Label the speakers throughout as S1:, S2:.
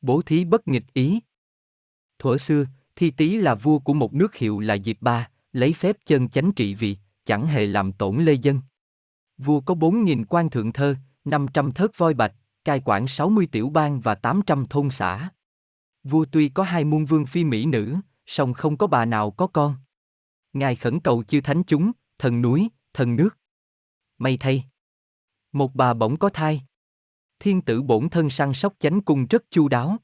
S1: Bố thí bất nghịch ý. Thuở xưa, Thi Tý là vua của một nước hiệu là Diệp Ba, lấy phép chân chánh trị vì, chẳng hề làm tổn lê dân. Vua có 4.000 quan thượng thơ, 500 thớt voi bạch, cai quản 60 tiểu bang và 800 thôn xã. Vua tuy có hai muôn vương phi mỹ nữ, song không có bà nào có con. Ngài khẩn cầu chư thánh chúng, thần núi, thần nước. May thay. Một bà bỗng có thai. Thiên tử bổn thân săn sóc chánh cung rất chu đáo.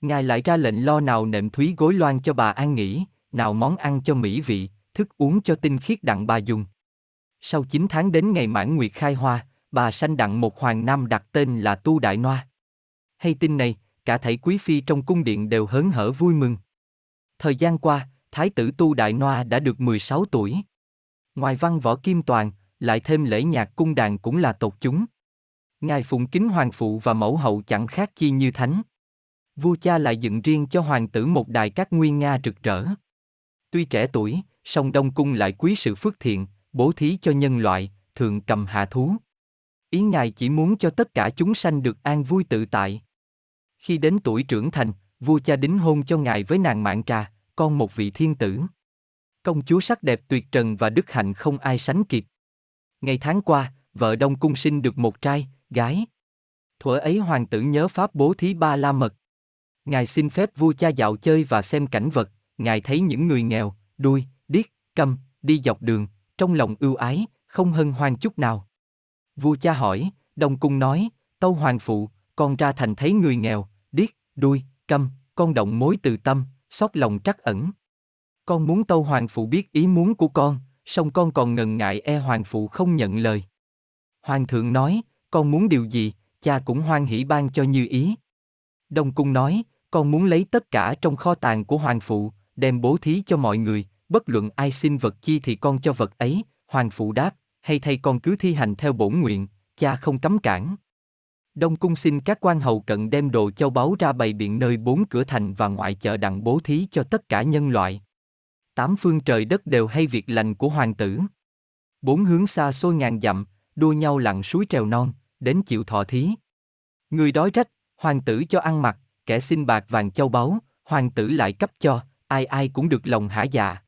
S1: Ngài lại ra lệnh lo nào nệm thúy gối loan cho bà an nghỉ, nào món ăn cho mỹ vị, thức uống cho tinh khiết đặng bà dùng. Sau 9 tháng đến ngày mãn nguyệt khai hoa, bà sanh đặng một hoàng nam đặt tên là Tu Đại Noa. Hay tin này, cả thảy quý phi trong cung điện đều hớn hở vui mừng. Thời gian qua, Thái tử Tu Đại Noa đã được 16 tuổi. Ngoài văn võ kim toàn, lại thêm lễ nhạc cung đàn cũng là tột chúng. Ngài phụng kính hoàng phụ và mẫu hậu chẳng khác chi như thánh. Vua cha lại dựng riêng cho hoàng tử một đài các nguyên nga rực rỡ. Tuy trẻ tuổi, song Đông Cung lại quý sự phước thiện, bố thí cho nhân loại, thường cầm hạ thú. Ý Ngài chỉ muốn cho tất cả chúng sanh được an vui tự tại. Khi đến tuổi trưởng thành, vua cha đính hôn cho Ngài với nàng Mạng Trà, con một vị thiên tử. Công chúa sắc đẹp tuyệt trần và đức hạnh không ai sánh kịp. Ngày tháng qua, vợ Đông Cung sinh được một trai, gái. Thuở ấy hoàng tử nhớ pháp bố thí ba la mật. Ngài xin phép vua cha dạo chơi và xem cảnh vật, ngài thấy những người nghèo, đuôi, điếc, câm, đi dọc đường, trong lòng ưu ái, không hân hoan chút nào. Vua cha hỏi, đồng Cung nói, Tâu Hoàng Phụ, con ra thành thấy người nghèo, điếc, đuôi, câm, con động mối từ tâm, xót lòng trắc ẩn. Con muốn Tâu Hoàng Phụ biết ý muốn của con, song con còn ngần ngại e Hoàng Phụ không nhận lời. Hoàng thượng nói, con muốn điều gì, cha cũng hoan hỷ ban cho như ý. Đông Cung nói, con muốn lấy tất cả trong kho tàng của Hoàng Phụ, đem bố thí cho mọi người, bất luận ai xin vật chi thì con cho vật ấy, Hoàng Phụ đáp, hay thay con cứ thi hành theo bổn nguyện, cha không cấm cản. Đông cung xin các quan hầu cận đem đồ châu báu ra bày biện nơi bốn cửa thành và ngoại chợ đặng bố thí cho tất cả nhân loại. Tám phương trời đất đều hay việc lành của hoàng tử. Bốn hướng xa xôi ngàn dặm, đua nhau lặn suối trèo non, đến chịu thọ thí. Người đói rách, hoàng tử cho ăn mặc, kẻ xin bạc vàng châu báu, hoàng tử lại cấp cho, ai ai cũng được lòng hả dạ.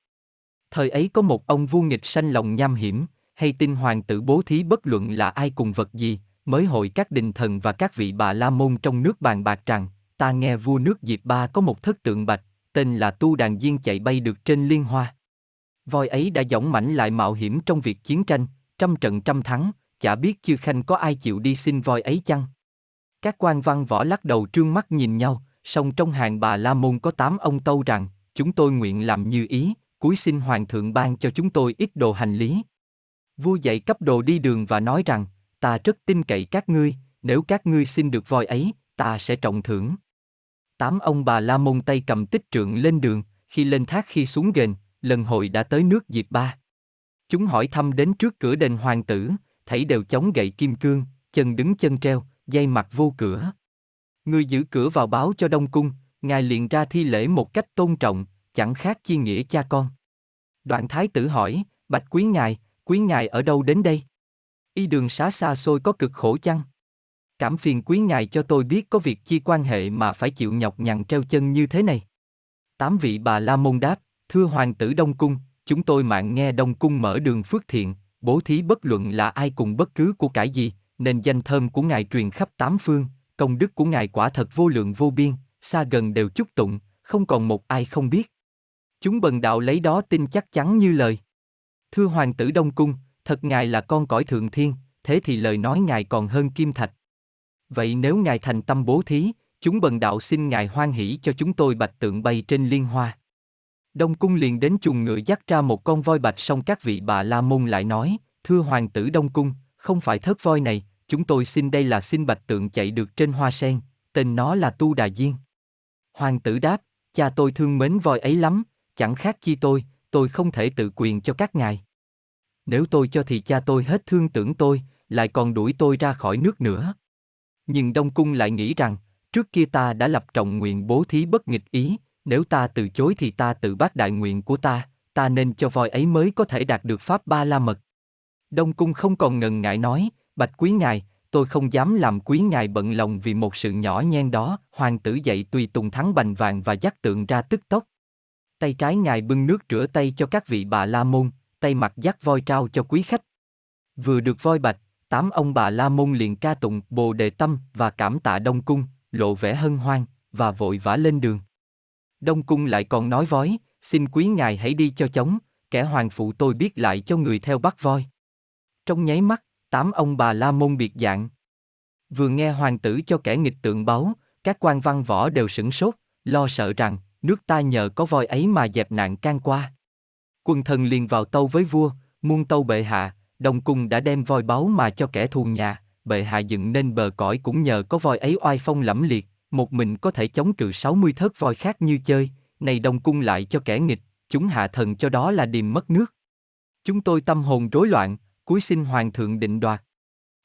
S1: Thời ấy có một ông vua nghịch sanh lòng nham hiểm, hay tin hoàng tử bố thí bất luận là ai cùng vật gì, mới hội các đình thần và các vị bà la môn trong nước bàn bạc rằng, ta nghe vua nước Diệp Ba có một thất tượng bạch, tên là Tu Đàn Diên chạy bay được trên liên hoa. Voi ấy đã dõng mãnh lại mạo hiểm trong việc chiến tranh, trăm trận trăm thắng, chả biết chư khanh có ai chịu đi xin voi ấy chăng? Các quan văn võ lắc đầu trương mắt nhìn nhau, song trong hàng bà La Môn có tám ông tâu rằng, chúng tôi nguyện làm như ý, cúi xin hoàng thượng ban cho chúng tôi ít đồ hành lý. Vua dạy cấp đồ đi đường và nói rằng, ta rất tin cậy các ngươi, nếu các ngươi xin được voi ấy, ta sẽ trọng thưởng. Tám ông bà La Môn tay cầm tích trượng lên đường, khi lên thác khi xuống ghềnh, lần hội đã tới nước Diệp Ba. Chúng hỏi thăm đến trước cửa đền hoàng tử, thảy đều chống gậy kim cương, chân đứng chân treo, dây mặt vô cửa. Người giữ cửa vào báo cho Đông Cung, ngài liền ra thi lễ một cách tôn trọng, chẳng khác chi nghĩa cha con. Đoạn thái tử hỏi, bạch quý ngài, quý ngài ở đâu đến đây? Y đường xá xa xôi có cực khổ chăng? Cảm phiền quý ngài cho tôi biết có việc chi quan hệ mà phải chịu nhọc nhằn treo chân như thế này. Tám vị bà La Môn đáp, thưa hoàng tử Đông Cung, chúng tôi mạng nghe Đông Cung mở đường phước thiện, bố thí bất luận là ai cùng bất cứ của cải gì, nên danh thơm của ngài truyền khắp tám phương, công đức của ngài quả thật vô lượng vô biên, xa gần đều chúc tụng, không còn một ai không biết. Chúng bần đạo lấy đó tin chắc chắn như lời. Thưa hoàng tử Đông Cung, thật ngài là con cõi thượng thiên, thế thì lời nói ngài còn hơn kim thạch. Vậy nếu ngài thành tâm bố thí, chúng bần đạo xin ngài hoan hỷ cho chúng tôi bạch tượng bay trên liên hoa. Đông cung liền đến chuồng ngựa dắt ra một con voi bạch xong các vị bà la môn lại nói, thưa hoàng tử Đông cung, không phải thớt voi này, chúng tôi xin đây là xin bạch tượng chạy được trên hoa sen, tên nó là Tu Đà Diên. Hoàng tử đáp, cha tôi thương mến voi ấy lắm, chẳng khác chi tôi, tôi không thể tự quyền cho các ngài. Nếu tôi cho thì cha tôi hết thương tưởng tôi, lại còn đuổi tôi ra khỏi nước nữa. Nhưng Đông Cung lại nghĩ rằng, trước kia ta đã lập trọng nguyện bố thí bất nghịch ý, nếu ta từ chối thì ta tự bác đại nguyện của ta, ta nên cho voi ấy mới có thể đạt được pháp ba la mật. Đông Cung không còn ngần ngại nói, bạch quý ngài, tôi không dám làm quý ngài bận lòng vì một sự nhỏ nhen đó, hoàng tử dậy tùy tùng thắng bành vàng và dắt tượng ra tức tốc. Tay trái ngài bưng nước rửa tay cho các vị bà la môn, tay mặt dắt voi trao cho quý khách. Vừa được voi bạch, tám ông bà la môn liền ca tụng bồ đề tâm và cảm tạ đông cung, lộ vẻ hân hoan, và vội vã lên đường. Đông cung lại còn nói vói, xin quý ngài hãy đi cho chóng, kẻ hoàng phụ tôi biết lại cho người theo bắt voi. Trong nháy mắt, tám ông bà la môn biệt dạng. Vừa nghe hoàng tử cho kẻ nghịch tượng báo, các quan văn võ đều sửng sốt, lo sợ rằng, nước ta nhờ có voi ấy mà dẹp nạn can qua. Quân thần liền vào tâu với vua, muôn tâu bệ hạ, đồng cung đã đem voi báu mà cho kẻ thù nhà, bệ hạ dựng nên bờ cõi cũng nhờ có voi ấy oai phong lẫm liệt, một mình có thể chống cự 60 thớt voi khác như chơi, này đồng cung lại cho kẻ nghịch, chúng hạ thần cho đó là điềm mất nước. Chúng tôi tâm hồn rối loạn, cuối xin hoàng thượng định đoạt.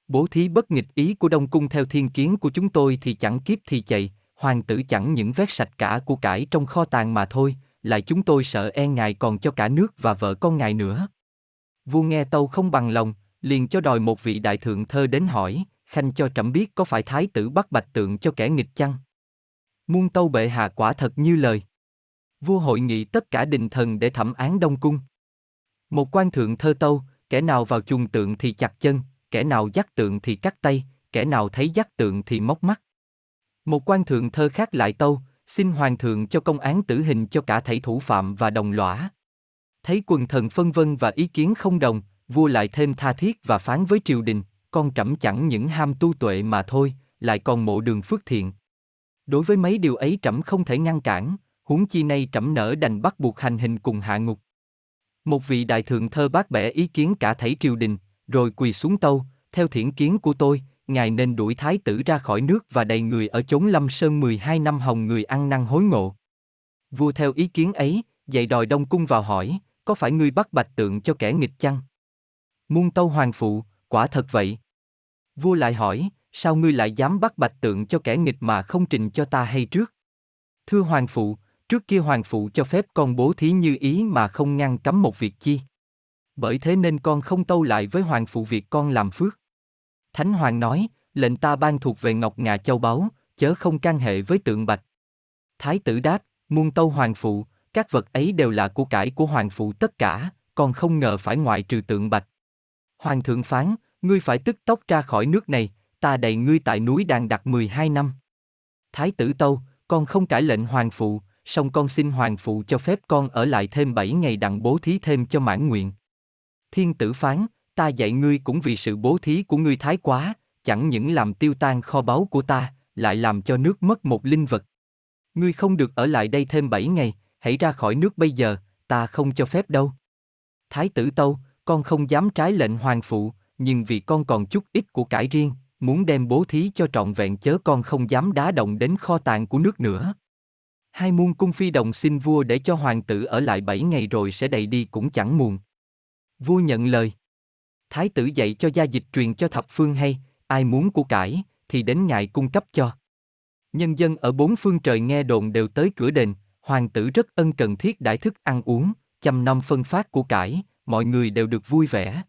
S1: Bố thí bất nghịch ý của Đông Cung theo thiên kiến của chúng tôi thì chẳng kiếp thì chạy, hoàng tử chẳng những vét sạch cả của cải trong kho tàng mà thôi, lại chúng tôi sợ e ngài còn cho cả nước và vợ con ngài nữa. Vua nghe tâu không bằng lòng, liền cho đòi một vị đại thượng thơ đến hỏi, khanh cho trẫm biết có phải thái tử bắt bạch tượng cho kẻ nghịch chăng? Muôn tâu bệ hạ quả thật như lời. Vua hội nghị tất cả đình thần để thẩm án Đông Cung. Một quan thượng thơ tâu, kẻ nào vào chuồng tượng thì chặt chân, kẻ nào dắt tượng thì cắt tay, kẻ nào thấy dắt tượng thì móc mắt. Một quan thượng thơ khác lại tâu, xin hoàng thượng cho công án tử hình cho cả thảy thủ phạm và đồng lõa. Thấy quần thần phân vân và ý kiến không đồng, vua lại thêm tha thiết và phán với triều đình, con trẫm chẳng những ham tu tuệ mà thôi, lại còn mộ đường phước thiện. Đối với mấy điều ấy trẫm không thể ngăn cản, huống chi nay trẫm nở đành bắt buộc hành hình cùng hạ ngục. Một vị đại thượng thơ bác bẻ ý kiến cả thảy triều đình, rồi quỳ xuống tâu, theo thiển kiến của tôi, ngài nên đuổi thái tử ra khỏi nước và đầy người ở chốn lâm sơn 12 năm hồng người ăn năn hối ngộ. Vua theo ý kiến ấy, dạy đòi đông cung vào hỏi, có phải ngươi bắt bạch tượng cho kẻ nghịch chăng? Muôn tâu hoàng phụ, quả thật vậy. Vua lại hỏi, sao ngươi lại dám bắt bạch tượng cho kẻ nghịch mà không trình cho ta hay trước? Thưa hoàng phụ, trước kia hoàng phụ cho phép con bố thí như ý mà không ngăn cấm một việc chi. Bởi thế nên con không tâu lại với hoàng phụ việc con làm phước. Thánh hoàng nói, lệnh ta ban thuộc về ngọc ngà châu báu, chớ không can hệ với tượng bạch. Thái tử đáp, muôn tâu hoàng phụ, các vật ấy đều là của cải của hoàng phụ tất cả, con không ngờ phải ngoại trừ tượng bạch. Hoàng thượng phán, ngươi phải tức tốc ra khỏi nước này, ta đầy ngươi tại núi đàn đặt 12 năm. Thái tử tâu, con không cãi lệnh hoàng phụ, song con xin hoàng phụ cho phép con ở lại thêm 7 ngày đặng bố thí thêm cho mãn nguyện. Thiên tử phán, ta dạy ngươi cũng vì sự bố thí của ngươi thái quá, chẳng những làm tiêu tan kho báu của ta, lại làm cho nước mất một linh vật. Ngươi không được ở lại đây thêm 7 ngày, hãy ra khỏi nước bây giờ, ta không cho phép đâu. Thái tử tâu, con không dám trái lệnh hoàng phụ, nhưng vì con còn chút ít của cải riêng, muốn đem bố thí cho trọn vẹn chớ con không dám đá động đến kho tàng của nước nữa. Hai muôn cung phi đồng xin vua để cho hoàng tử ở lại bảy ngày rồi sẽ đầy đi cũng chẳng muộn. Vua nhận lời. Thái tử dạy cho gia dịch truyền cho thập phương hay, ai muốn của cải, thì đến ngài cung cấp cho. Nhân dân ở bốn phương trời nghe đồn đều tới cửa đền, hoàng tử rất ân cần thiết đãi thức ăn uống, chăm nom phân phát của cải, mọi người đều được vui vẻ.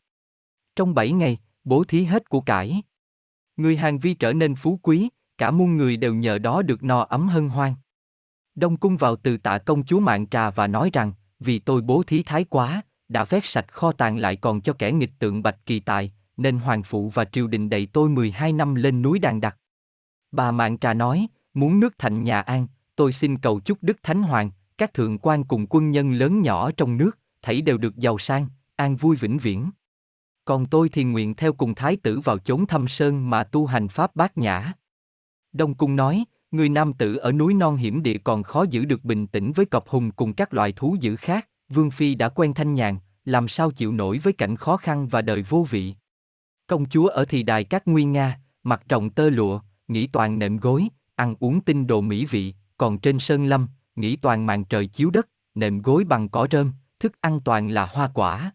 S1: Trong bảy ngày, bố thí hết của cải. Người hàng vi trở nên phú quý, cả muôn người đều nhờ đó được no ấm hân hoan. Đông cung vào từ tạ công chúa mạng trà và nói rằng, vì tôi bố thí thái quá, đã vét sạch kho tàng lại còn cho kẻ nghịch tượng bạch kỳ tài, nên hoàng phụ và triều đình đầy tôi 12 năm lên núi đàn đặc. Bà mạng trà nói, muốn nước thành nhà an, tôi xin cầu chúc Đức Thánh Hoàng, các thượng quan cùng quân nhân lớn nhỏ trong nước, thảy đều được giàu sang, an vui vĩnh viễn. Còn tôi thì nguyện theo cùng thái tử vào chốn thâm sơn mà tu hành pháp bát nhã. Đông Cung nói, người nam tử ở núi non hiểm địa còn khó giữ được bình tĩnh với cọp hùng cùng các loài thú dữ khác, Vương Phi đã quen thanh nhàn, làm sao chịu nổi với cảnh khó khăn và đời vô vị. Công chúa ở thì đài các nguyên nga, mặc trọng tơ lụa, nghỉ toàn nệm gối, ăn uống tinh đồ mỹ vị, còn trên sơn lâm, nghỉ toàn màn trời chiếu đất, nệm gối bằng cỏ rơm, thức ăn toàn là hoa quả.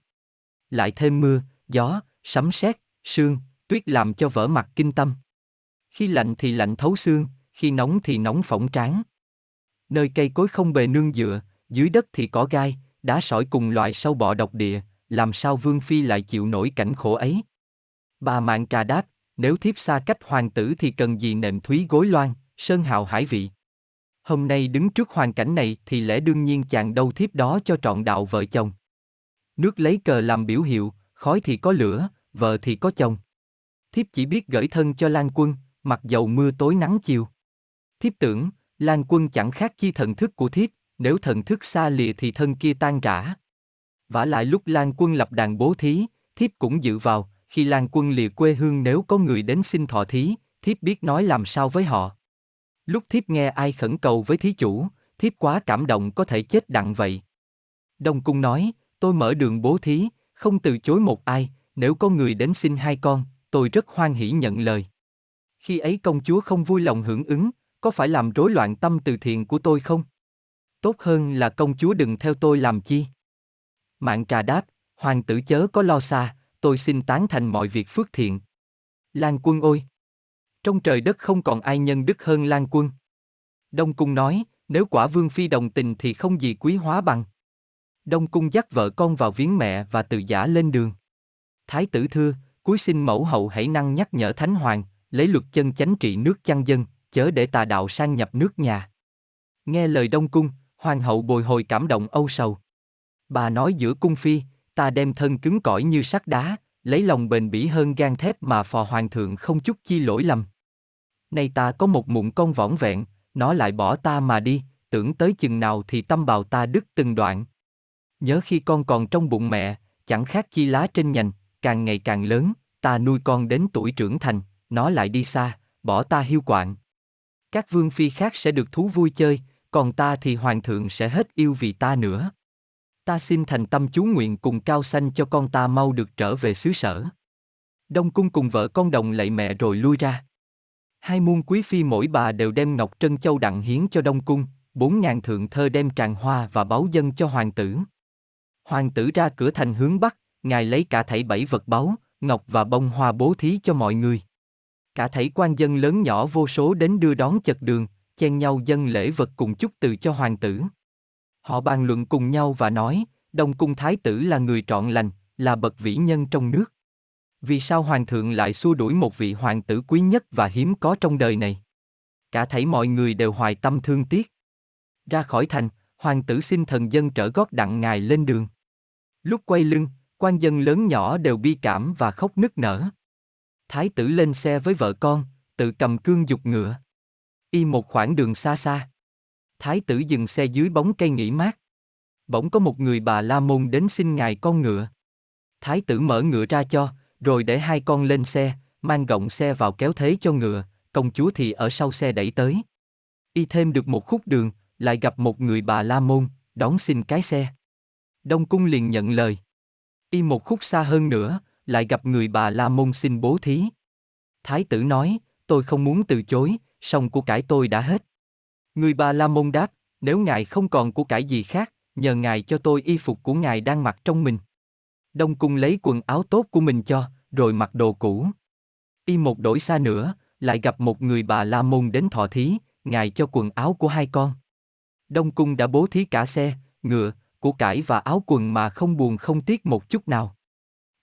S1: Lại thêm mưa, gió, sấm sét, sương, tuyết làm cho vỡ mặt kinh tâm. Khi lạnh thì lạnh thấu xương, khi nóng thì nóng phỏng trán. Nơi cây cối không bề nương dựa, dưới đất thì có gai, đá sỏi cùng loại sâu bọ độc địa, làm sao Vương Phi lại chịu nổi cảnh khổ ấy? Bà mạng trà đáp, nếu thiếp xa cách hoàng tử thì cần gì nệm thúy gối loan, sơn hào hải vị. Hôm nay đứng trước hoàn cảnh này thì lẽ đương nhiên chàng đâu thiếp đó cho trọn đạo vợ chồng. Nước lấy cờ làm biểu hiệu, khói thì có lửa, vợ thì có chồng. Thiếp chỉ biết gửi thân cho Lan Quân, mặc dầu mưa tối nắng chiều. Thiếp tưởng, Lan Quân chẳng khác chi thần thức của thiếp, nếu thần thức xa lìa thì thân kia tan rã. Vả lại lúc Lan Quân lập đàn bố thí, thiếp cũng dự vào, khi Lan Quân lìa quê hương nếu có người đến xin thọ thí, thiếp biết nói làm sao với họ. Lúc thiếp nghe ai khẩn cầu với thí chủ, thiếp quá cảm động có thể chết đặng vậy. Đông Cung nói, tôi mở đường bố thí, không từ chối một ai, nếu có người đến xin hai con, tôi rất hoan hỷ nhận lời. Khi ấy công chúa không vui lòng hưởng ứng, có phải làm rối loạn tâm từ thiện của tôi không? Tốt hơn là công chúa đừng theo tôi làm chi. Mạng trà đáp, hoàng tử chớ có lo xa, tôi xin tán thành mọi việc phước thiện. Lan quân ôi! Trong trời đất không còn ai nhân đức hơn Lan quân. Đông Cung nói, nếu quả vương phi đồng tình thì không gì quý hóa bằng. Đông Cung dắt vợ con vào viếng mẹ và từ giả lên đường. Thái tử thưa, cuối xin mẫu hậu hãy năng nhắc nhở Thánh Hoàng, lấy luật chân chánh trị nước chăn dân, chớ để tà đạo sang nhập nước nhà. Nghe lời Đông Cung, Hoàng hậu bồi hồi cảm động âu sầu. Bà nói giữa cung phi, ta đem thân cứng cỏi như sắt đá, lấy lòng bền bỉ hơn gan thép mà phò hoàng thượng không chút chi lỗi lầm. Nay ta có một mụn con võng vẹn, nó lại bỏ ta mà đi, tưởng tới chừng nào thì tâm bào ta đứt từng đoạn. Nhớ khi con còn trong bụng mẹ, chẳng khác chi lá trên nhành, càng ngày càng lớn, ta nuôi con đến tuổi trưởng thành, nó lại đi xa, bỏ ta hiu quạng. Các vương phi khác sẽ được thú vui chơi, còn ta thì hoàng thượng sẽ hết yêu vì ta nữa. Ta xin thành tâm chú nguyện cùng cao sanh cho con ta mau được trở về xứ sở. Đông cung cùng vợ con đồng lạy mẹ rồi lui ra. Hai muôn quý phi mỗi bà đều đem ngọc trân châu đặng hiến cho đông cung, bốn ngàn thượng thơ đem tràng hoa và báu dân cho hoàng tử. Hoàng tử ra cửa thành hướng bắc, ngài lấy cả thảy bảy vật báu, ngọc và bông hoa bố thí cho mọi người. Cả thảy quan dân lớn nhỏ vô số đến đưa đón chật đường, chen nhau dân lễ vật cùng chúc từ cho hoàng tử. Họ bàn luận cùng nhau và nói, Đông Cung Thái tử là người trọn lành, là bậc vĩ nhân trong nước. Vì sao hoàng thượng lại xua đuổi một vị hoàng tử quý nhất và hiếm có trong đời này? Cả thảy mọi người đều hoài tâm thương tiếc. Ra khỏi thành, hoàng tử xin thần dân trở gót đặng ngài lên đường. Lúc quay lưng, quan dân lớn nhỏ đều bi cảm và khóc nức nở. Thái tử lên xe với vợ con, tự cầm cương dục ngựa. Y một khoảng đường xa xa. Thái tử dừng xe dưới bóng cây nghỉ mát. Bỗng có một người bà La Môn đến xin ngài con ngựa. Thái tử mở ngựa ra cho, rồi để hai con lên xe, mang gọng xe vào kéo thế cho ngựa, công chúa thì ở sau xe đẩy tới. Y thêm được một khúc đường, lại gặp một người bà La Môn, đón xin cái xe. Đông cung liền nhận lời. Y một khúc xa hơn nữa, lại gặp người bà La Môn xin bố thí. Thái tử nói, tôi không muốn từ chối, song của cải tôi đã hết. Người bà La Môn đáp, nếu ngài không còn của cải gì khác, nhờ ngài cho tôi y phục của ngài đang mặc trong mình. Đông cung lấy quần áo tốt của mình cho, rồi mặc đồ cũ. Y một đổi xa nữa, lại gặp một người bà La Môn đến thọ thí, ngài cho quần áo của hai con. Đông cung đã bố thí cả xe, ngựa, của cải và áo quần mà không buồn không tiếc một chút nào.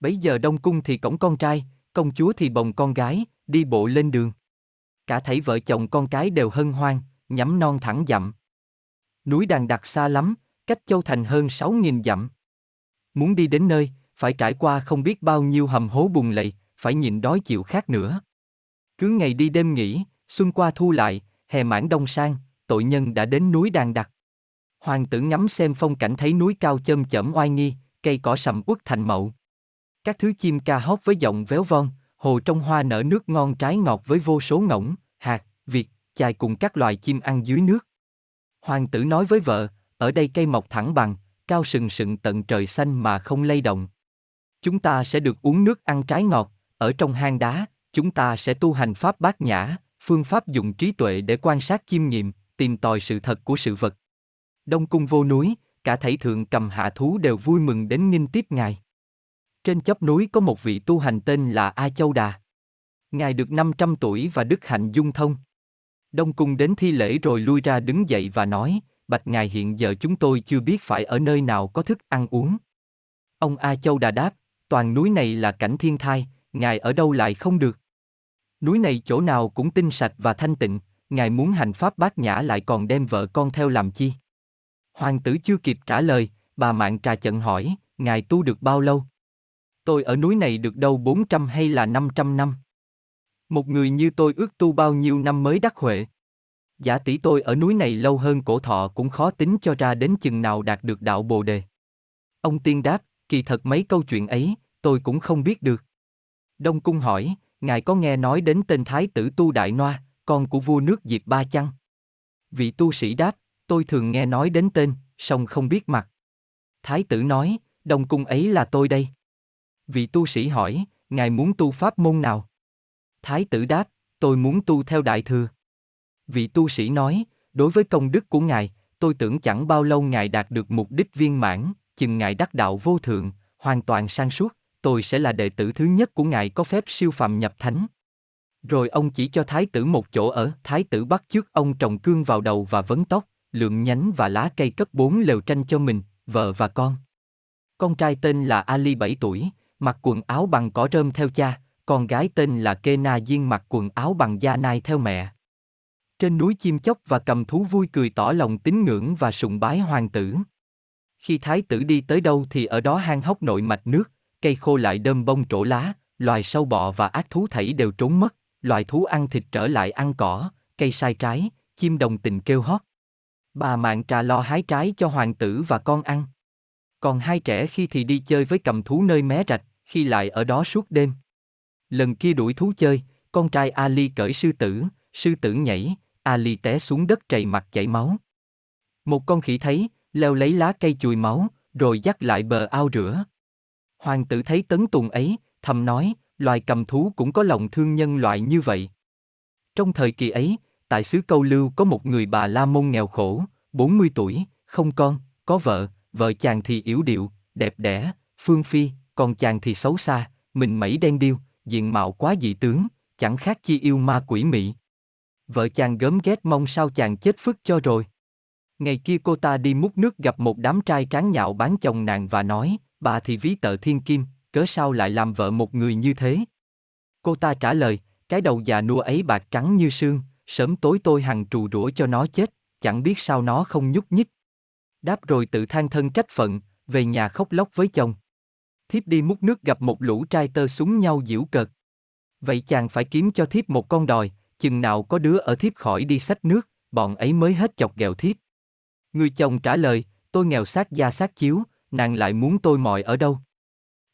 S1: Bấy giờ Đông cung thì cổng con trai, công chúa thì bồng con gái, đi bộ lên đường. Cả thảy vợ chồng con cái đều hân hoan, nhắm non thẳng dặm. Núi đàn đặt xa lắm, cách Châu Thành hơn 6.000 dặm. Muốn đi đến nơi, phải trải qua không biết bao nhiêu hầm hố bùng lầy, phải nhịn đói chịu khát nữa. Cứ ngày đi đêm nghỉ, xuân qua thu lại, hè mãn đông sang, tội nhân đã đến núi đàn đặt. Hoàng tử ngắm xem phong cảnh thấy núi cao chơm chởm oai nghi, cây cỏ sầm uất thành mậu. Các thứ chim ca hót với giọng véo von, hồ trong hoa nở nước ngon trái ngọt với vô số ngỗng, hạt, việt, chài cùng các loài chim ăn dưới nước. Hoàng tử nói với vợ, ở đây cây mọc thẳng bằng, cao sừng sừng tận trời xanh mà không lay động. Chúng ta sẽ được uống nước ăn trái ngọt, ở trong hang đá, chúng ta sẽ tu hành pháp bát nhã, phương pháp dùng trí tuệ để quan sát chiêm nghiệm, tìm tòi sự thật của sự vật. Đông cung vô núi, cả thảy thượng cầm hạ thú đều vui mừng đến nghinh tiếp ngài. Trên chóp núi có một vị tu hành tên là A Châu Đà. Ngài được 500 tuổi và đức hạnh dung thông. Đông cung đến thi lễ rồi lui ra đứng dậy và nói, bạch ngài hiện giờ chúng tôi chưa biết phải ở nơi nào có thức ăn uống. Ông A Châu Đà đáp, toàn núi này là cảnh thiên thai, ngài ở đâu lại không được. Núi này chỗ nào cũng tinh sạch và thanh tịnh, ngài muốn hành pháp bát nhã lại còn đem vợ con theo làm chi? Hoàng tử chưa kịp trả lời, bà mạng trà chận hỏi, ngài tu được bao lâu? Tôi ở núi này được đâu 400 hay là 500 năm? Một người như tôi ước tu bao nhiêu năm mới đắc huệ? Giả tỷ tôi ở núi này lâu hơn cổ thọ cũng khó tính cho ra đến chừng nào đạt được đạo bồ đề. Ông tiên đáp, kỳ thật mấy câu chuyện ấy, tôi cũng không biết được. Đông Cung hỏi, ngài có nghe nói đến tên Thái tử Tu Đại Noa, con của vua nước Diệp Ba chăng? Vị tu sĩ đáp, tôi thường nghe nói đến tên, song không biết mặt. Thái tử nói, Đông Cung ấy là tôi đây. Vị tu sĩ hỏi, ngài muốn tu pháp môn nào? Thái tử đáp, tôi muốn tu theo đại thừa. Vị tu sĩ nói, đối với công đức của ngài, tôi tưởng chẳng bao lâu ngài đạt được mục đích viên mãn, chừng ngài đắc đạo vô thượng, hoàn toàn sang suốt, tôi sẽ là đệ tử thứ nhất của ngài có phép siêu phàm nhập thánh. Rồi ông chỉ cho thái tử một chỗ ở, thái tử bắt trước ông trồng cương vào đầu và vấn tóc, lượng nhánh và lá cây cất bốn lều tranh cho mình, vợ và con. Con trai tên là Ali 7 tuổi, mặc quần áo bằng cỏ rơm theo cha, con gái tên là Kena Diên mặc quần áo bằng da nai theo mẹ. Trên núi chim chóc và cầm thú vui cười tỏ lòng tín ngưỡng và sùng bái hoàng tử. Khi thái tử đi tới đâu thì ở đó hang hốc nội mạch nước, cây khô lại đơm bông trổ lá, loài sâu bọ và ác thú thảy đều trốn mất, loài thú ăn thịt trở lại ăn cỏ, cây sai trái, chim đồng tình kêu hót. Bà mạng trà lo hái trái cho hoàng tử và con ăn. Còn hai trẻ khi thì đi chơi với cầm thú nơi mé rạch, khi lại ở đó suốt đêm. Lần kia đuổi thú chơi, con trai Ali cởi sư tử, sư tử nhảy, Ali té xuống đất trầy mặt chảy máu. Một con khỉ thấy, leo lấy lá cây chùi máu, rồi dắt lại bờ ao rửa. Hoàng tử thấy tấn tùng ấy, thầm nói, loài cầm thú cũng có lòng thương nhân loại như vậy. Trong thời kỳ ấy, tại xứ Câu Lưu có một người bà La Môn nghèo khổ, 40 tuổi, không con, có vợ, vợ chàng thì yếu điệu, đẹp đẽ, phương phi, còn chàng thì xấu xa, mình mẩy đen điêu, diện mạo quá dị tướng, chẳng khác chi yêu ma quỷ mị. Vợ chàng gớm ghét mong sao chàng chết phức cho rồi. Ngày kia cô ta đi múc nước gặp một đám trai tráng nhạo bán chồng nàng và nói, bà thì ví tợ thiên kim, cớ sao lại làm vợ một người như thế? Cô ta trả lời, cái đầu già nua ấy bạc trắng như sương, sớm tối tôi hằng trù rủa cho nó chết, chẳng biết sao nó không nhúc nhích. Đáp rồi tự than thân trách phận, về nhà khóc lóc với chồng. Thiếp đi múc nước gặp một lũ trai tơ súng nhau giễu cợt. Vậy chàng phải kiếm cho thiếp một con đòi, chừng nào có đứa ở thiếp khỏi đi xách nước, bọn ấy mới hết chọc ghẹo thiếp. Người chồng trả lời, tôi nghèo sát da sát chiếu, nàng lại muốn tôi mọi ở đâu?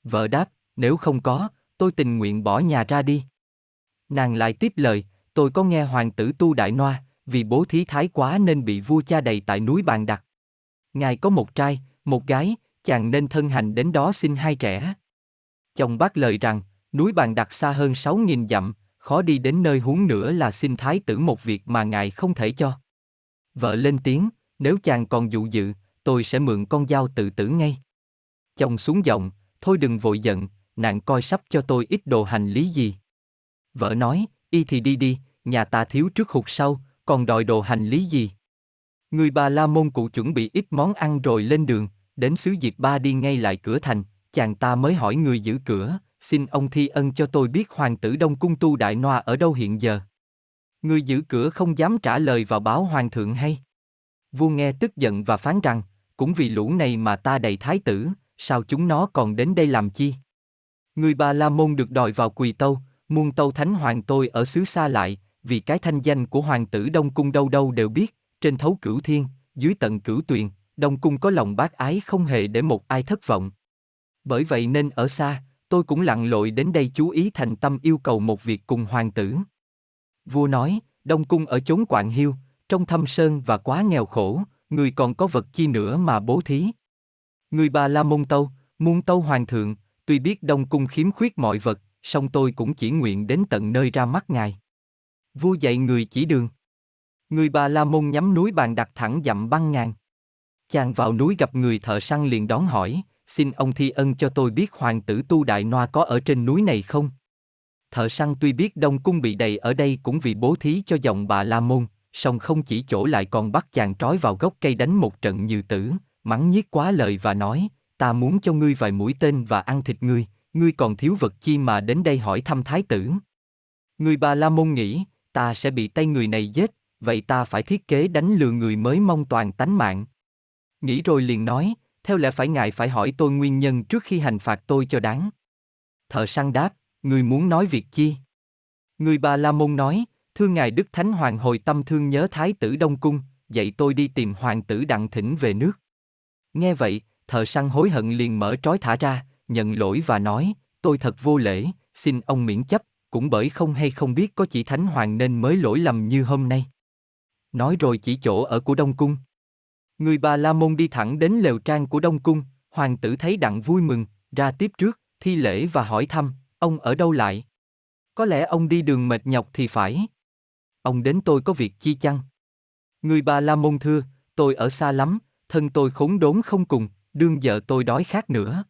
S1: Vợ đáp, nếu không có, tôi tình nguyện bỏ nhà ra đi. Nàng lại tiếp lời, tôi có nghe hoàng tử tu đại noa, vì bố thí thái quá nên bị vua cha đầy tại núi bàn đặt. Ngài có một trai, một gái, chàng nên thân hành đến đó xin hai trẻ. Chồng bác lời rằng, núi bàn đặt xa hơn sáu nghìn dặm, khó đi đến nơi huống nữa là xin thái tử một việc mà ngài không thể cho. Vợ lên tiếng, nếu chàng còn dụ dự, tôi sẽ mượn con dao tự tử ngay. Chồng xuống giọng, thôi đừng vội giận, nàng coi sắp cho tôi ít đồ hành lý gì. Vợ nói, y thì đi đi, nhà ta thiếu trước hụt sau, còn đòi đồ hành lý gì. Người bà La Môn cụ chuẩn bị ít món ăn rồi lên đường, đến xứ Diệp Ba đi ngay lại cửa thành, chàng ta mới hỏi người giữ cửa, xin ông thi ân cho tôi biết hoàng tử Đông Cung Tu Đại Noa ở đâu hiện giờ. Người giữ cửa không dám trả lời vào báo hoàng thượng hay. Vua nghe tức giận và phán rằng, cũng vì lũ này mà ta đầy thái tử, sao chúng nó còn đến đây làm chi? Người bà La Môn được đòi vào quỳ tâu, muôn tâu thánh hoàng tôi ở xứ xa lại, vì cái thanh danh của hoàng tử Đông Cung đâu đâu đều biết, trên thấu cửu thiên, dưới tận cửu tuyền, Đông Cung có lòng bác ái không hề để một ai thất vọng. Bởi vậy nên ở xa, tôi cũng lặn lội đến đây chú ý thành tâm yêu cầu một việc cùng hoàng tử. Vua nói, Đông Cung ở chốn quạng hiu, trong thâm sơn và quá nghèo khổ, người còn có vật chi nữa mà bố thí. Người bà la môn tâu, muôn tâu hoàng thượng, tuy biết Đông Cung khiếm khuyết mọi vật, song tôi cũng chỉ nguyện đến tận nơi ra mắt ngài. Vua dạy người chỉ đường. Người bà la môn nhắm núi bàn đặt thẳng dặm băng ngàn. Chàng vào núi gặp người thợ săn liền đón hỏi, xin ông thi ân cho tôi biết hoàng tử tu đại noa có ở trên núi này không? Thợ săn tuy biết Đông Cung bị đầy ở đây cũng vì bố thí cho dòng bà La Môn, song không chỉ chỗ lại còn bắt chàng trói vào gốc cây đánh một trận như tử, mắng nhiếc quá lời và nói, ta muốn cho ngươi vài mũi tên và ăn thịt ngươi, ngươi còn thiếu vật chi mà đến đây hỏi thăm thái tử. Người bà La Môn nghĩ, ta sẽ bị tay người này giết, vậy ta phải thiết kế đánh lừa người mới mong toàn tánh mạng. Nghĩ rồi liền nói, theo lẽ phải ngài phải hỏi tôi nguyên nhân trước khi hành phạt tôi cho đáng. Thợ săn đáp, người muốn nói việc chi? Người bà La Môn nói, thưa ngài Đức Thánh Hoàng hồi tâm thương nhớ Thái tử Đông Cung, dạy tôi đi tìm hoàng tử đặng thỉnh về nước. Nghe vậy, thợ săn hối hận liền mở trói thả ra, nhận lỗi và nói, tôi thật vô lễ, xin ông miễn chấp, cũng bởi không hay không biết có chỉ Thánh Hoàng nên mới lỗi lầm như hôm nay. Nói rồi chỉ chỗ ở của Đông Cung. Người bà La Môn đi thẳng đến lều trang của Đông Cung, hoàng tử thấy đặng vui mừng, ra tiếp trước, thi lễ và hỏi thăm, ông ở đâu lại? Có lẽ ông đi đường mệt nhọc thì phải. Ông đến tôi có việc chi chăng? Người bà La Môn thưa, tôi ở xa lắm, thân tôi khốn đốn không cùng, đương vợ tôi đói khát nữa.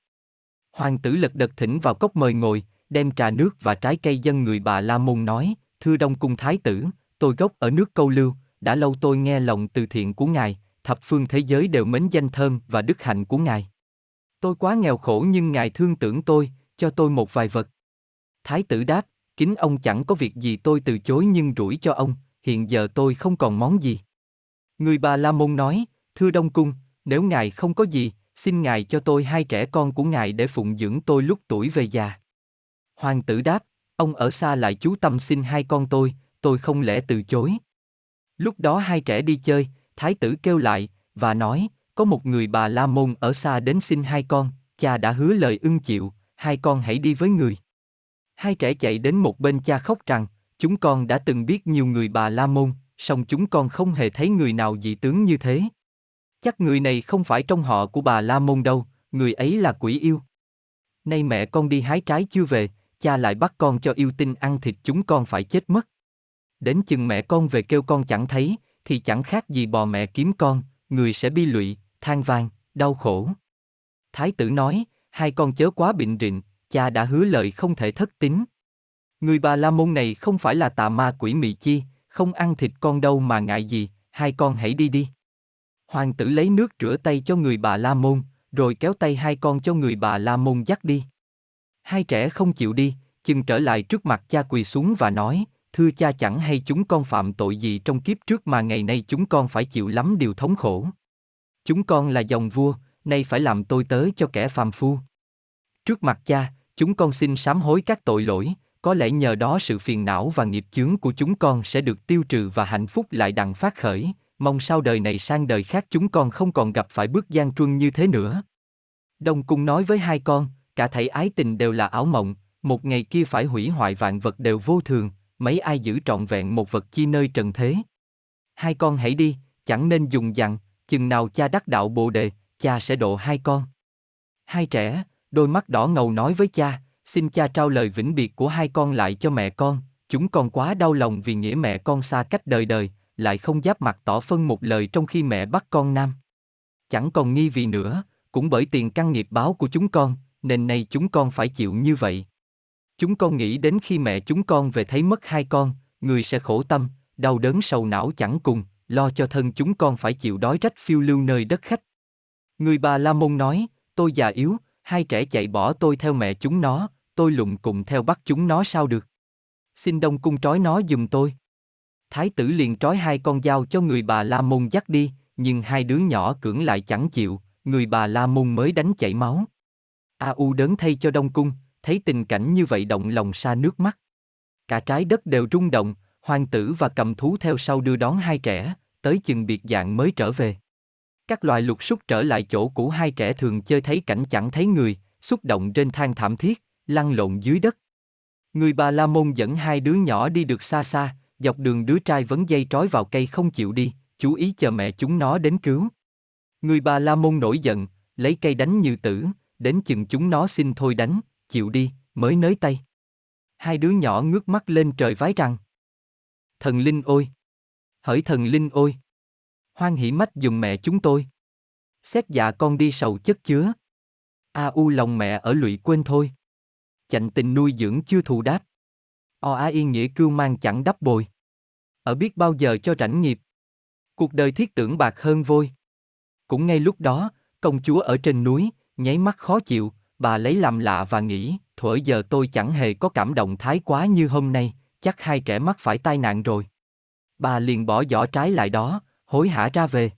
S1: Hoàng tử lật đật thỉnh vào cốc mời ngồi, đem trà nước và trái cây dân người bà La Môn nói, thưa Đông Cung Thái tử, tôi gốc ở nước câu lưu, đã lâu tôi nghe lòng từ thiện của ngài, thập phương thế giới đều mến danh thơm và đức hạnh của ngài. Tôi quá nghèo khổ nhưng ngài thương tưởng tôi, cho tôi một vài vật. Thái tử đáp, kính ông chẳng có việc gì tôi từ chối nhưng rủi cho ông, hiện giờ tôi không còn món gì. Người bà La Môn nói, thưa Đông Cung, nếu ngài không có gì, xin ngài cho tôi hai trẻ con của ngài để phụng dưỡng tôi lúc tuổi về già. Hoàng tử đáp, ông ở xa lại chú tâm xin hai con tôi, tôi không lẽ từ chối. Lúc đó hai trẻ đi chơi, thái tử kêu lại, và nói, có một người bà La Môn ở xa đến xin hai con, cha đã hứa lời ưng chịu, hai con hãy đi với người. Hai trẻ chạy đến một bên cha khóc rằng, chúng con đã từng biết nhiều người bà La Môn, song chúng con không hề thấy người nào dị tướng như thế. Chắc người này không phải trong họ của bà La Môn đâu, người ấy là quỷ yêu. Nay mẹ con đi hái trái chưa về, cha lại bắt con cho yêu tinh ăn thịt chúng con phải chết mất. Đến chừng mẹ con về kêu con chẳng thấy, thì chẳng khác gì bò mẹ kiếm con, người sẽ bi lụy, than vang, đau khổ. Thái tử nói, hai con chớ quá bịnh rịnh, cha đã hứa lời không thể thất tín. Người bà La Môn này không phải là tà ma quỷ mị chi, không ăn thịt con đâu mà ngại gì, hai con hãy đi đi. Hoàng tử lấy nước rửa tay cho người bà La Môn, rồi kéo tay hai con cho người bà La Môn dắt đi. Hai trẻ không chịu đi, chừng trở lại trước mặt cha quỳ xuống và nói, thưa cha chẳng hay chúng con phạm tội gì trong kiếp trước mà ngày nay chúng con phải chịu lắm điều thống khổ. Chúng con là dòng vua, nay phải làm tôi tớ cho kẻ phàm phu. Trước mặt cha, chúng con xin sám hối các tội lỗi, có lẽ nhờ đó sự phiền não và nghiệp chướng của chúng con sẽ được tiêu trừ và hạnh phúc lại đặng phát khởi, mong sau đời này sang đời khác chúng con không còn gặp phải bước gian truân như thế nữa. Đông Cung nói với hai con, cả thảy ái tình đều là ảo mộng, một ngày kia phải hủy hoại vạn vật đều vô thường, mấy ai giữ trọn vẹn một vật chi nơi trần thế. Hai con hãy đi, chẳng nên dùng dặn, chừng nào cha đắc đạo bồ đề, cha sẽ độ hai con. Hai trẻ, đôi mắt đỏ ngầu nói với cha, xin cha trao lời vĩnh biệt của hai con lại cho mẹ con, chúng con quá đau lòng vì nghĩa mẹ con xa cách đời đời, lại không giáp mặt tỏ phân một lời trong khi mẹ bắt con nam. Chẳng còn nghi vì nữa, cũng bởi tiền căn nghiệp báo của chúng con, nên nay chúng con phải chịu như vậy. Chúng con nghĩ đến khi mẹ chúng con về thấy mất hai con, người sẽ khổ tâm, đau đớn sầu não chẳng cùng, lo cho thân chúng con phải chịu đói rách phiêu lưu nơi đất khách. Người bà La Môn nói, tôi già yếu, hai trẻ chạy bỏ tôi theo mẹ chúng nó, tôi lụng cùng theo bắt chúng nó sao được. Xin Đông Cung trói nó giùm tôi. Thái tử liền trói hai con dao cho người bà La Môn dắt đi, nhưng hai đứa nhỏ cưỡng lại chẳng chịu, người bà La Môn mới đánh chảy máu. A U đớn thay cho Đông Cung, thấy tình cảnh như vậy động lòng xa nước mắt. Cả trái đất đều rung động, hoàng tử và cầm thú theo sau đưa đón hai trẻ, tới chừng biệt dạng mới trở về. Các loài lục súc trở lại chỗ cũ hai trẻ thường chơi thấy cảnh chẳng thấy người, xúc động trên thang thảm thiết, lăn lộn dưới đất. Người bà La Môn dẫn hai đứa nhỏ đi được xa xa, dọc đường đứa trai vấn dây trói vào cây không chịu đi, chú ý chờ mẹ chúng nó đến cứu. Người bà La Môn nổi giận, lấy cây đánh như tử, đến chừng chúng nó xin thôi đánh, chịu đi, mới nới tay. Hai đứa nhỏ ngước mắt lên trời vái rằng. Thần linh ôi! Hỡi thần linh ôi! Hoan hỷ mách dùm mẹ chúng tôi. Xét dạ con đi sầu chất chứa. A u lòng mẹ ở lụy quên thôi. Chạnh tình nuôi dưỡng chưa thù đáp. O a yên nghĩa cưu mang chẳng đắp bồi. Ở biết bao giờ cho rảnh nghiệp. Cuộc đời thiết tưởng bạc hơn vôi. Cũng ngay lúc đó, công chúa ở trên núi, nháy mắt khó chịu, bà lấy làm lạ và nghĩ, thuở giờ tôi chẳng hề có cảm động thái quá như hôm nay, chắc hai trẻ mắc phải tai nạn rồi. Bà liền bỏ giỏ trái lại đó, hối hả ra về.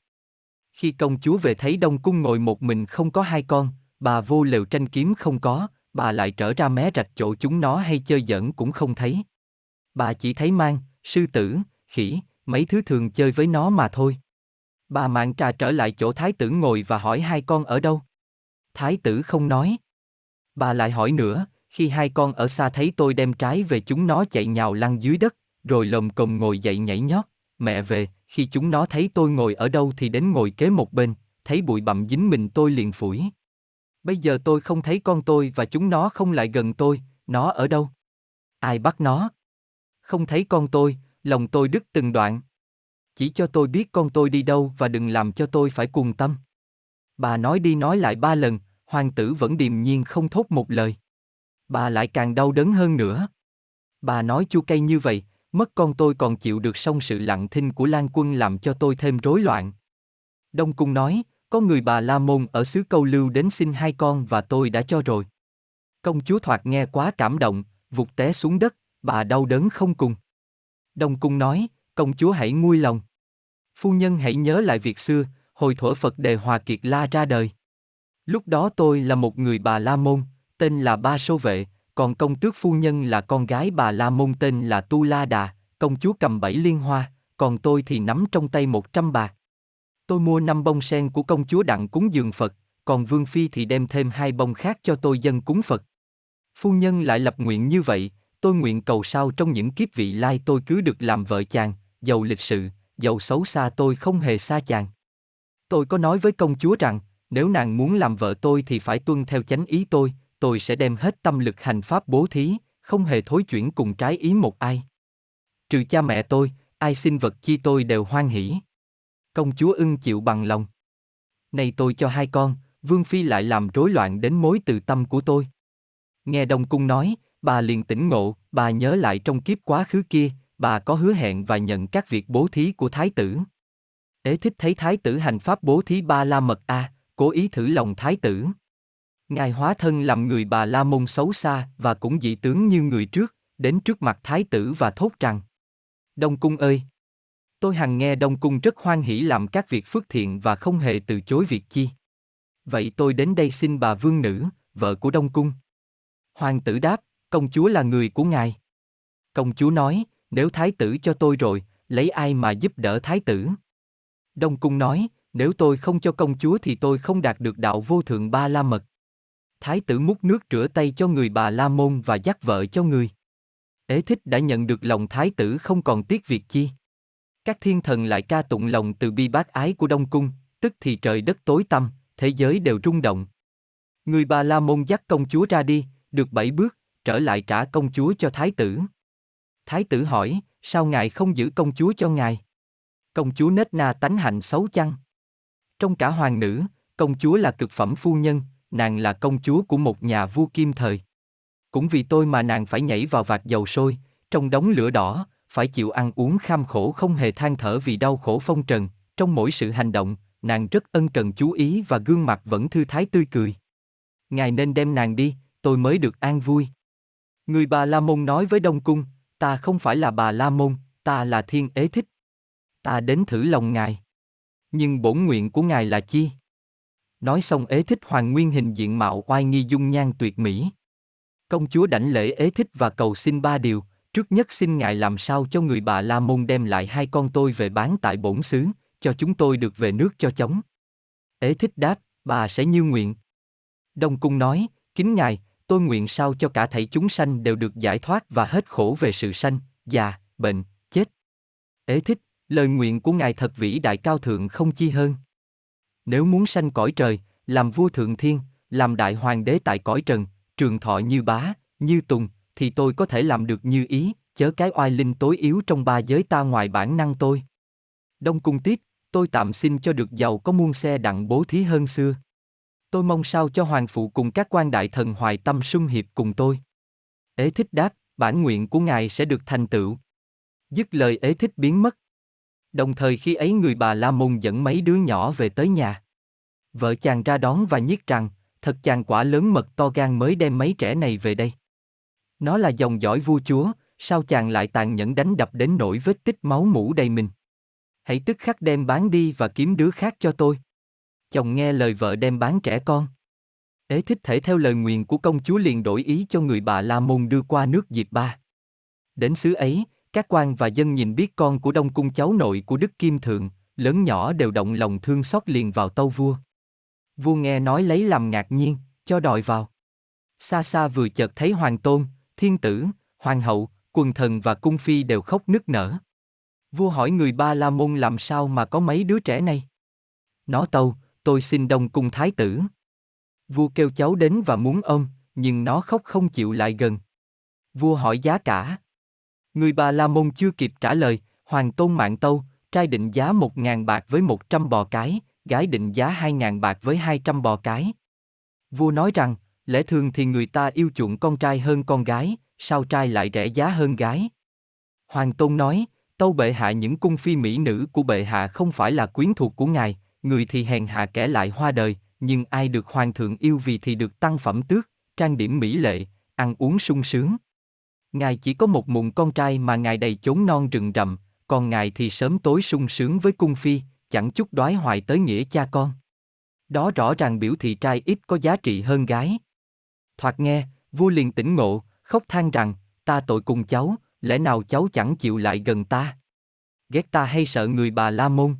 S1: Khi công chúa về thấy Đông Cung ngồi một mình không có hai con, bà vô lều tranh kiếm không có, bà lại trở ra mé rạch chỗ chúng nó hay chơi giỡn cũng không thấy. Bà chỉ thấy mang, sư tử, khỉ, mấy thứ thường chơi với nó mà thôi. Bà mạng trà trở lại chỗ thái tử ngồi và hỏi hai con ở đâu. Thái tử không nói. Bà lại hỏi nữa, khi hai con ở xa thấy tôi đem trái về chúng nó chạy nhào lăn dưới đất, rồi lồm cồm ngồi dậy nhảy nhót, mẹ về, khi chúng nó thấy tôi ngồi ở đâu thì đến ngồi kế một bên, thấy bụi bặm dính mình tôi liền phủi. Bây giờ tôi không thấy con tôi và chúng nó không lại gần tôi, nó ở đâu? Ai bắt nó? Không thấy con tôi, lòng tôi đứt từng đoạn. Chỉ cho tôi biết con tôi đi đâu và đừng làm cho tôi phải cuồng tâm. Bà nói đi nói lại ba lần, hoàng tử vẫn điềm nhiên không thốt một lời. Bà lại càng đau đớn hơn nữa. Bà nói chua cay như vậy, mất con tôi còn chịu được xong sự lặng thinh của Lan Quân làm cho tôi thêm rối loạn. Đông Cung nói, có người bà La Môn ở xứ Câu Lưu đến xin hai con và tôi đã cho rồi. Công chúa thoạt nghe quá cảm động, vụt té xuống đất, bà đau đớn không cùng. Đông Cung nói, công chúa hãy nguôi lòng. Phu nhân hãy nhớ lại việc xưa, hồi thuở Phật Đề Hòa Kiệt La ra đời. Lúc đó tôi là một người bà La Môn, tên là Ba Sô Vệ, còn công tước phu nhân là con gái bà La Môn tên là Tu La Đà, công chúa cầm bảy liên hoa, còn tôi thì nắm trong tay một trăm bạc. Tôi mua năm bông sen của công chúa đặng cúng dường Phật, còn Vương Phi thì đem thêm hai bông khác cho tôi dân cúng Phật. Phu nhân lại lập nguyện như vậy, tôi nguyện cầu sao trong những kiếp vị lai tôi cứ được làm vợ chàng, giàu lịch sự, giàu xấu xa tôi không hề xa chàng. Tôi có nói với công chúa rằng, nếu nàng muốn làm vợ tôi thì phải tuân theo chánh ý tôi, tôi sẽ đem hết tâm lực hành pháp bố thí, không hề thối chuyển cùng trái ý một ai. Trừ cha mẹ tôi, ai xin vật chi tôi đều hoan hỷ. Công chúa ưng chịu bằng lòng. Này tôi cho hai con, Vương Phi lại làm rối loạn đến mối từ tâm của tôi. Nghe Đông Cung nói, bà liền tỉnh ngộ, bà nhớ lại trong kiếp quá khứ kia, bà có hứa hẹn và nhận các việc bố thí của Thái tử. Ế thích thấy Thái tử hành pháp bố thí ba la mật A, cố ý thử lòng Thái tử. Ngài hóa thân làm người bà La Môn xấu xa và cũng dị tướng như người trước, đến trước mặt thái tử và thốt rằng Đông Cung ơi! Tôi hằng nghe Đông Cung rất hoan hỷ làm các việc phước thiện và không hề từ chối việc chi. Vậy tôi đến đây xin bà vương nữ, vợ của Đông Cung. Hoàng tử đáp, công chúa là người của ngài. Công chúa nói, nếu thái tử cho tôi rồi, lấy ai mà giúp đỡ thái tử? Đông Cung nói, nếu tôi không cho công chúa thì tôi không đạt được đạo vô thượng ba la mật. Thái tử múc nước rửa tay cho người bà La Môn và dắt vợ cho người. Ế thích đã nhận được lòng thái tử không còn tiếc việc chi. Các thiên thần lại ca tụng lòng từ bi bác ái của Đông Cung, tức thì trời đất tối tăm, thế giới đều rung động. Người bà La Môn dắt công chúa ra đi, được bảy bước, trở lại trả công chúa cho thái tử. Thái tử hỏi, sao ngài không giữ công chúa cho ngài? Công chúa nết na tánh hạnh xấu chăng? Trong cả hoàng nữ, công chúa là cực phẩm phu nhân, nàng là công chúa của một nhà vua kim thời. Cũng vì tôi mà nàng phải nhảy vào vạt dầu sôi, trong đống lửa đỏ, phải chịu ăn uống kham khổ không hề than thở vì đau khổ phong trần, trong mỗi sự hành động, nàng rất ân cần chú ý và gương mặt vẫn thư thái tươi cười. Ngài nên đem nàng đi, tôi mới được an vui. Người bà La Môn nói với Đông Cung, ta không phải là bà La Môn, ta là thiên ế thích. Ta đến thử lòng ngài. Nhưng bổn nguyện của ngài là chi? Nói xong ế thích hoàng nguyên hình diện mạo oai nghi dung nhan tuyệt mỹ. Công chúa đảnh lễ ế thích và cầu xin ba điều, trước nhất xin ngài làm sao cho người bà La Môn đem lại hai con tôi về bán tại bổn xứ, cho chúng tôi được về nước cho chóng. Ế thích đáp, bà sẽ như nguyện. Đông cung nói, kính ngài, tôi nguyện sao cho cả thảy chúng sanh đều được giải thoát và hết khổ về sự sanh, già, bệnh, chết. Ế thích, lời nguyện của ngài thật vĩ đại cao thượng không chi hơn. Nếu muốn sanh cõi trời, làm vua thượng thiên, làm đại hoàng đế tại cõi trần, trường thọ như bá, như tùng, thì tôi có thể làm được như ý, chớ cái oai linh tối yếu trong ba giới ta ngoài bản năng tôi. Đông cung tiếp, tôi tạm xin cho được giàu có muôn xe đặng bố thí hơn xưa. Tôi mong sao cho hoàng phụ cùng các quan đại thần hoài tâm sung hiệp cùng tôi. Ế thích đáp, bản nguyện của ngài sẽ được thành tựu. Dứt lời ế thích biến mất. Đồng thời khi ấy người bà La Môn dẫn mấy đứa nhỏ về tới nhà. Vợ chàng ra đón và nhiếc rằng, thật chàng quả lớn mật to gan mới đem mấy trẻ này về đây. Nó là dòng dõi vua chúa, sao chàng lại tàn nhẫn đánh đập đến nỗi vết tích máu mũ đầy mình. Hãy tức khắc đem bán đi và kiếm đứa khác cho tôi. Chồng nghe lời vợ đem bán trẻ con. Ế thích thể theo lời nguyện của công chúa liền đổi ý cho người bà La Môn đưa qua nước Diệp Ba. Đến xứ ấy, các quan và dân nhìn biết con của Đông Cung cháu nội của Đức Kim Thượng, lớn nhỏ đều động lòng thương xót liền vào tâu vua. Vua nghe nói lấy làm ngạc nhiên, cho đòi vào. Xa xa vừa chợt thấy hoàng tôn, thiên tử, hoàng hậu, quần thần và cung phi đều khóc nức nở. Vua hỏi người ba la môn làm sao mà có mấy đứa trẻ này? Nó tâu, tôi xin đông cung thái tử. Vua kêu cháu đến và muốn ôm, nhưng nó khóc không chịu lại gần. Vua hỏi giá cả. Người bà La Môn chưa kịp trả lời, Hoàng Tôn Mạng Tâu, trai định giá một ngàn bạc với một trăm bò cái, gái định giá hai ngàn bạc với hai trăm bò cái. Vua nói rằng, lẽ thường thì người ta yêu chuộng con trai hơn con gái, sao trai lại rẻ giá hơn gái? Hoàng Tôn nói, tâu bệ hạ những cung phi mỹ nữ của bệ hạ không phải là quyến thuộc của ngài, người thì hèn hạ kẻ lại hoa đời, nhưng ai được hoàng thượng yêu vì thì được tăng phẩm tước, trang điểm mỹ lệ, ăn uống sung sướng. Ngài chỉ có một mụn con trai mà ngài đầy chốn non rừng rậm, còn ngài thì sớm tối sung sướng với cung phi, chẳng chút đoái hoài tới nghĩa cha con. Đó rõ ràng biểu thị trai ít có giá trị hơn gái. Thoạt nghe, vua liền tỉnh ngộ, khóc than rằng, ta tội cùng cháu, lẽ nào cháu chẳng chịu lại gần ta? Ghét ta hay sợ người bà La Môn?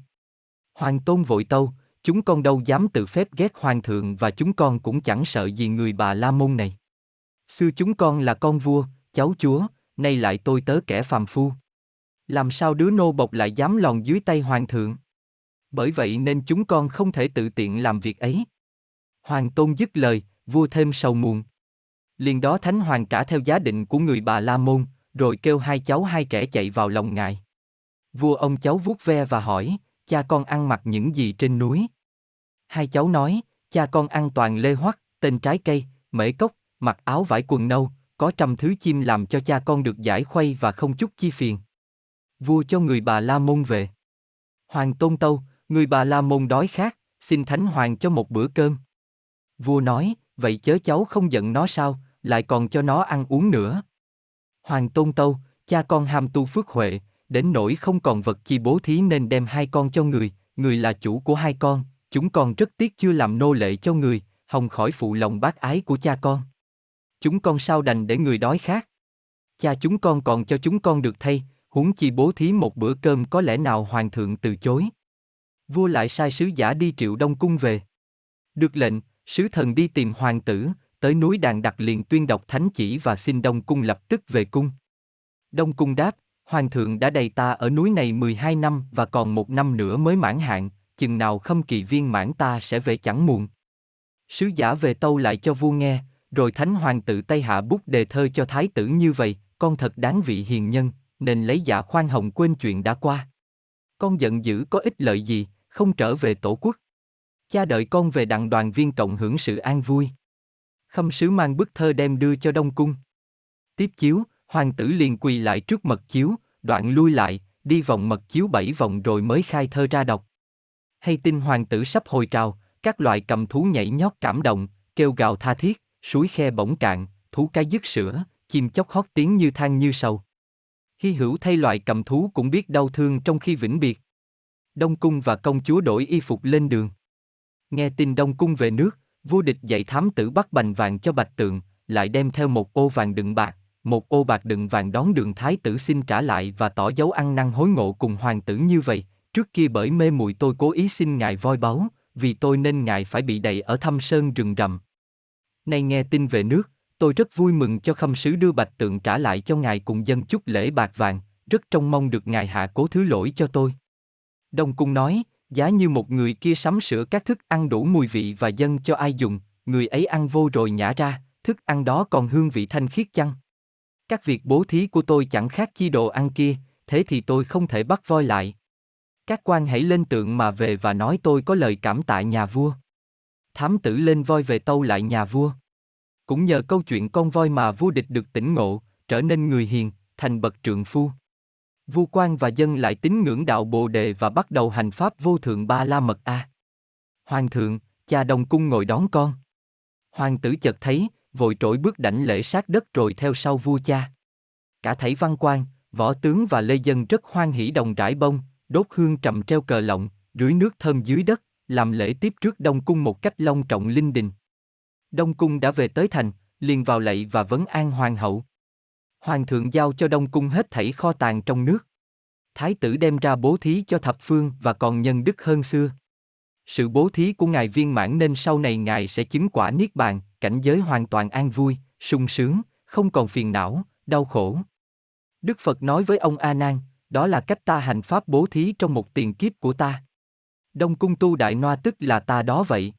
S1: Hoàng tôn vội tâu, chúng con đâu dám tự phép ghét hoàng thượng và chúng con cũng chẳng sợ gì người bà La Môn này. Xưa chúng con là con vua, cháu chúa, nay lại tôi tớ kẻ phàm phu. Làm sao đứa nô bộc lại dám lòn dưới tay hoàng thượng? Bởi vậy nên chúng con không thể tự tiện làm việc ấy. Hoàng tôn dứt lời, vua thêm sầu muộn. Liền đó Thánh Hoàng trả theo giá định của người bà La Môn, rồi kêu hai cháu hai trẻ chạy vào lòng ngài. Vua ông cháu vuốt ve và hỏi, cha con ăn mặc những gì trên núi? Hai cháu nói, cha con ăn toàn lê hoắc, tên trái cây, mễ cốc, mặc áo vải quần nâu, có trăm thứ chim làm cho cha con được giải khuây và không chút chi phiền. Vua cho người bà La Môn về. Hoàng Tôn Tâu, người bà La Môn đói khát, xin Thánh Hoàng cho một bữa cơm. Vua nói, vậy chớ cháu không giận nó sao, lại còn cho nó ăn uống nữa. Hoàng Tôn Tâu, cha con ham tu phước huệ, đến nỗi không còn vật chi bố thí nên đem hai con cho người, người là chủ của hai con, chúng con rất tiếc chưa làm nô lệ cho người, hồng khỏi phụ lòng bác ái của cha con. Chúng con sao đành để người đói khát. Cha chúng con còn cho chúng con được thay, huống chi bố thí một bữa cơm có lẽ nào hoàng thượng từ chối. Vua lại sai sứ giả đi triệu đông cung về. Được lệnh, sứ thần đi tìm hoàng tử, tới núi đàn đặt liền tuyên đọc thánh chỉ và xin đông cung lập tức về cung. Đông cung đáp, hoàng thượng đã đầy ta ở núi này 12 năm và còn một năm nữa mới mãn hạn, chừng nào khâm kỳ viên mãn ta sẽ về chẳng muộn. Sứ giả về tâu lại cho vua nghe, rồi thánh hoàng tự tay hạ bút đề thơ cho thái tử như vậy, con thật đáng vị hiền nhân, nên lấy dạ khoan hồng quên chuyện đã qua. Con giận dữ có ích lợi gì, không trở về tổ quốc. Cha đợi con về đặng đoàn viên cộng hưởng sự an vui. Khâm sứ mang bức thơ đem đưa cho Đông Cung. Tiếp chiếu, hoàng tử liền quỳ lại trước mật chiếu, đoạn lui lại, đi vòng mật chiếu bảy vòng rồi mới khai thơ ra đọc. Hay tin hoàng tử sắp hồi trào, các loại cầm thú nhảy nhót cảm động, kêu gào tha thiết, suối khe bỗng cạn, thú cái dứt sữa, chim chóc hót tiếng như than như sầu. Hy hữu thay loại cầm thú cũng biết đau thương trong khi vĩnh biệt. Đông cung và công chúa đổi y phục lên đường. Nghe tin Đông cung về nước, vua địch dạy thám tử bắt bành vàng cho bạch tượng, lại đem theo một ô vàng đựng bạc, một ô bạc đựng vàng đón đường thái tử xin trả lại và tỏ dấu ăn năn hối ngộ cùng hoàng tử như vậy, trước kia bởi mê muội tôi cố ý xin ngài voi báu, vì tôi nên ngài phải bị đầy ở thâm sơn rừng rậm. Nay nghe tin về nước, tôi rất vui mừng cho khâm sứ đưa bạch tượng trả lại cho ngài cùng dân chút lễ bạc vàng, rất trông mong được ngài hạ cố thứ lỗi cho tôi. Đông Cung nói, giá như một người kia sắm sửa các thức ăn đủ mùi vị và dân cho ai dùng, người ấy ăn vô rồi nhả ra, thức ăn đó còn hương vị thanh khiết chăng? Các việc bố thí của tôi chẳng khác chi đồ ăn kia, thế thì tôi không thể bắt voi lại. Các quan hãy lên tượng mà về và nói tôi có lời cảm tạ nhà vua. Thám tử lên voi về tâu lại nhà vua. Cũng nhờ câu chuyện con voi mà vua địch được tỉnh ngộ, trở nên người hiền, thành bậc trượng phu. Vua quan và dân lại tín ngưỡng đạo Bồ đề và bắt đầu hành pháp vô thượng ba la mật a. Hoàng thượng, cha đồng cung ngồi đón con. Hoàng tử chợt thấy, vội trỗi bước đảnh lễ sát đất rồi theo sau vua cha. cả thảy văn quan, võ tướng và lê dân rất hoan hỷ đồng rải bông, đốt hương trầm treo cờ lọng, rưới nước thơm dưới đất, làm lễ tiếp trước Đông Cung một cách long trọng linh đình. Đông Cung đã về tới thành, liền vào lạy và vấn an hoàng hậu. Hoàng thượng giao cho Đông Cung hết thảy kho tàng trong nước. Thái tử đem ra bố thí cho thập phương và còn nhân đức hơn xưa. Sự bố thí của Ngài viên mãn nên sau này Ngài sẽ chứng quả Niết Bàn, cảnh giới hoàn toàn an vui, sung sướng, không còn phiền não, đau khổ. Đức Phật nói với ông A Nan, đó là cách ta hành pháp bố thí trong một tiền kiếp của ta. Đông cung tu đại noa tức là ta đó vậy.